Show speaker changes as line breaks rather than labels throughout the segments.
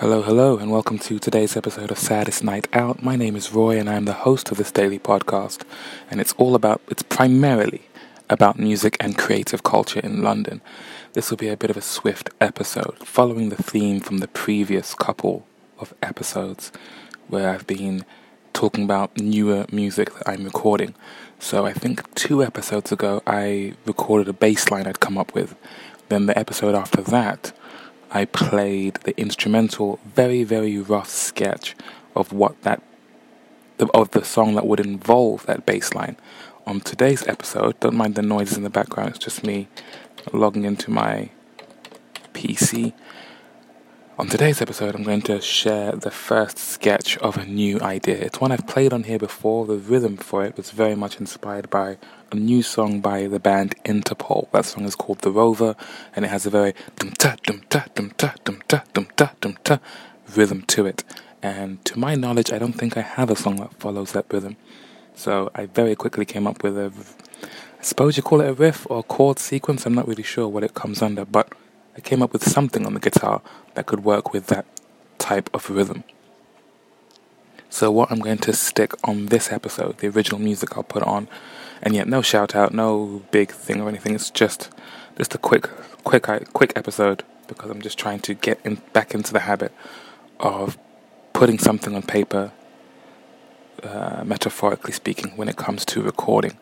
Hello, hello, and welcome to today's episode of Saddest Night Out. My name is Roy, and I'm the host of this daily podcast. And it's all about, it's primarily about music and creative culture in London. This will be a bit of a swift episode, following the theme from the previous couple of episodes where I've been talking about newer music that I'm recording. So I think two episodes ago I recorded a bass line I'd come up with. Then the episode after that, I played the instrumental, very very rough sketch of what that of the song that would involve that bass line. On today's episode, don't mind the noises in the background. It's just me logging into my PC. On today's episode, I'm going to share the first sketch of a new idea. It's one I've played on here before. The rhythm for it was very much inspired by a new song by the band Interpol. That song is called The Rover, and it has a very dum ta dum ta dum ta dum ta dum ta dum ta rhythm to it. And to my knowledge, I don't think I have a song that follows that rhythm. So I very quickly came up with a, I suppose you call it a riff or chord sequence. I'm not really sure what it comes under, but I came up with something on the guitar that could work with that type of rhythm. So what I'm going to stick on this episode, the original music I'll put on, and yet no shout out, no big thing or anything. It's just just a quick quick quick episode because I'm just trying to get in, back into the habit of putting something on paper, uh, metaphorically speaking, when it comes to recording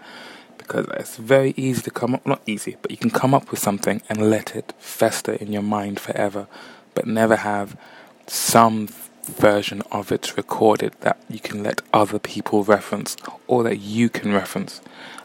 because it's very easy to come up, not easy, but you can come up with something and let it fester in your mind forever, but never have some version of it recorded that you can let other people reference or that you can reference.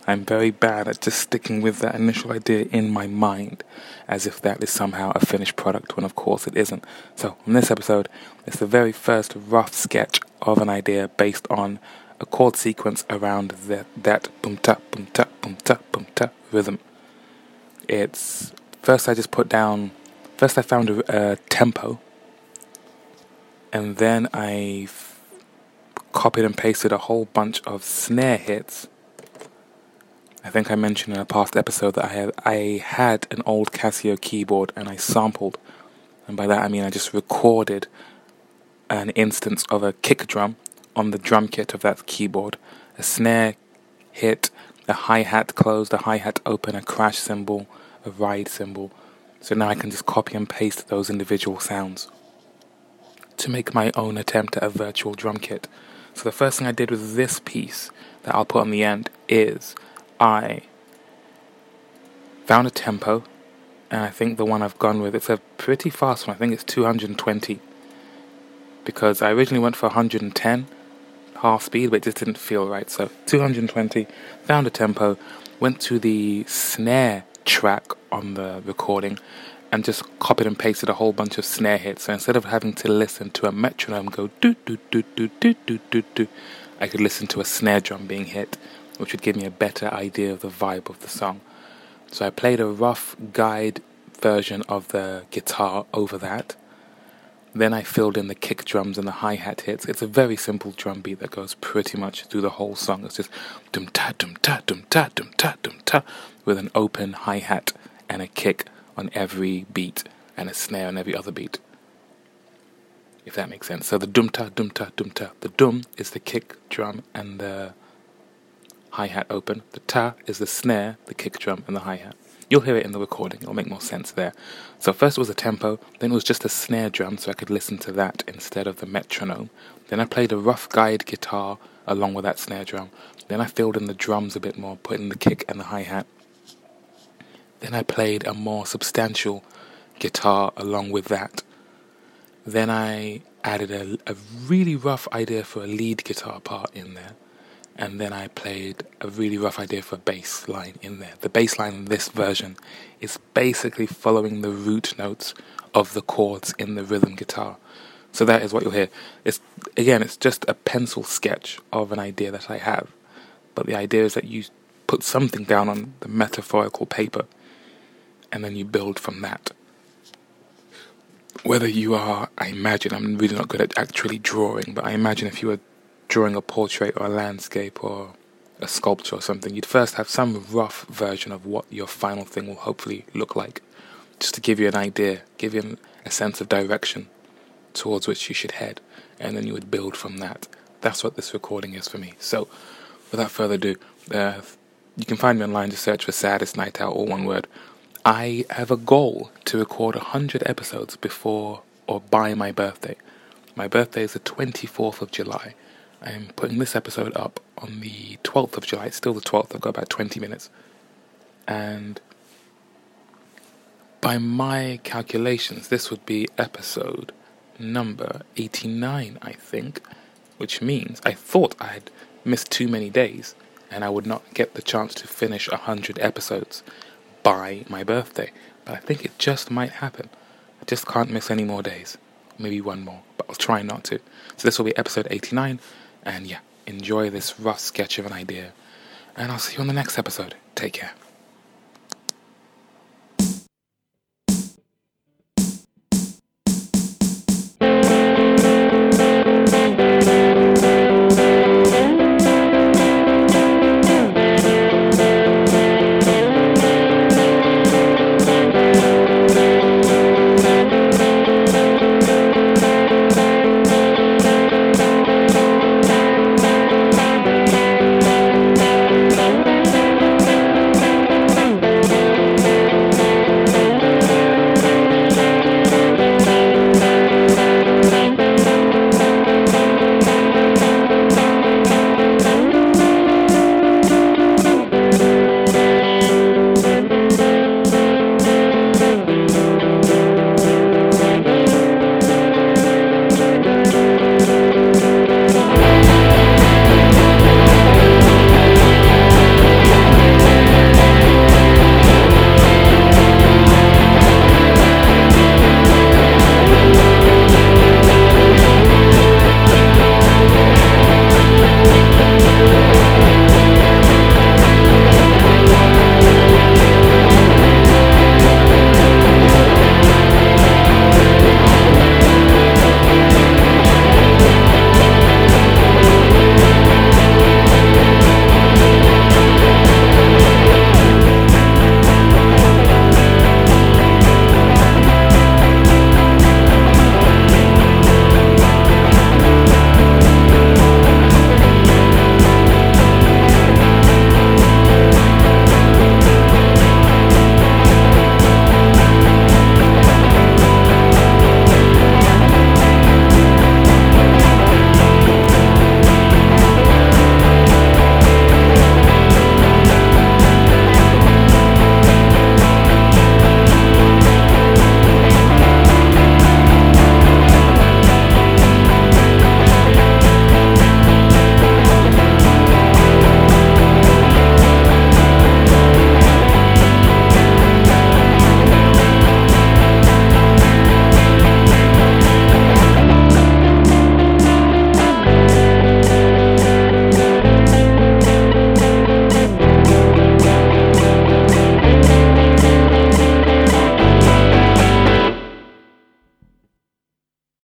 I'm very bad at just sticking with that initial idea in my mind as if that is somehow a finished product when of course it isn't. So, in this episode, it's the very first rough sketch of an idea based on a chord sequence around that that boom ta boom ta boom ta boom ta rhythm. It's first I just put down first I found a, a tempo, and then I f- copied and pasted a whole bunch of snare hits. I think I mentioned in a past episode that I had I had an old Casio keyboard and I sampled, and by that I mean I just recorded an instance of a kick drum on the drum kit of that keyboard. A snare hit, a hi hat closed, a hi hat open, a crash cymbal, a ride cymbal. So now I can just copy and paste those individual sounds to make my own attempt at a virtual drum kit. So the first thing I did with this piece that I'll put on the end is I found a tempo, and I think the one I've gone with it's a pretty fast one. I think it's 220 because I originally went for 110 half speed, but it just didn't feel right. So 220, found a tempo, went to the snare track on the recording, and just copied and pasted a whole bunch of snare hits. So instead of having to listen to a metronome go do do do do do do do do, I could listen to a snare drum being hit, which would give me a better idea of the vibe of the song. So I played a rough guide version of the guitar over that then I filled in the kick drums and the hi hat hits. It's a very simple drum beat that goes pretty much through the whole song. It's just dum ta dum ta dum ta dum ta dum ta with an open hi hat and a kick on every beat and a snare on every other beat. If that makes sense. So the dum ta dum ta dum ta. The dum is the kick drum and the hi hat open. The ta is the snare, the kick drum, and the hi hat. You'll hear it in the recording, it'll make more sense there. So, first it was a tempo, then it was just a snare drum, so I could listen to that instead of the metronome. Then I played a rough guide guitar along with that snare drum. Then I filled in the drums a bit more, put in the kick and the hi hat. Then I played a more substantial guitar along with that. Then I added a, a really rough idea for a lead guitar part in there and then I played a really rough idea for a bass line in there. The bass line in this version is basically following the root notes of the chords in the rhythm guitar. So that is what you'll hear. It's again, it's just a pencil sketch of an idea that I have, but the idea is that you put something down on the metaphorical paper, and then you build from that. Whether you are, I imagine, I'm really not good at actually drawing, but I imagine if you were drawing a portrait or a landscape or a sculpture or something, you'd first have some rough version of what your final thing will hopefully look like, just to give you an idea, give you a sense of direction. towards which you should head, and then you would build from that. That's what this recording is for me. So, without further ado, uh, you can find me online. Just search for Saddest Night Out, all one word. I have a goal to record 100 episodes before or by my birthday. My birthday is the 24th of July. I'm putting this episode up on the 12th of July. It's still the 12th. I've got about 20 minutes. And by my calculations, this would be episode number 89, I think, which means I thought I had missed too many days and I would not get the chance to finish 100 episodes by my birthday. But I think it just might happen. I just can't miss any more days. Maybe one more, but I'll try not to. So this will be episode 89, and yeah, enjoy this rough sketch of an idea. And I'll see you on the next episode. Take care.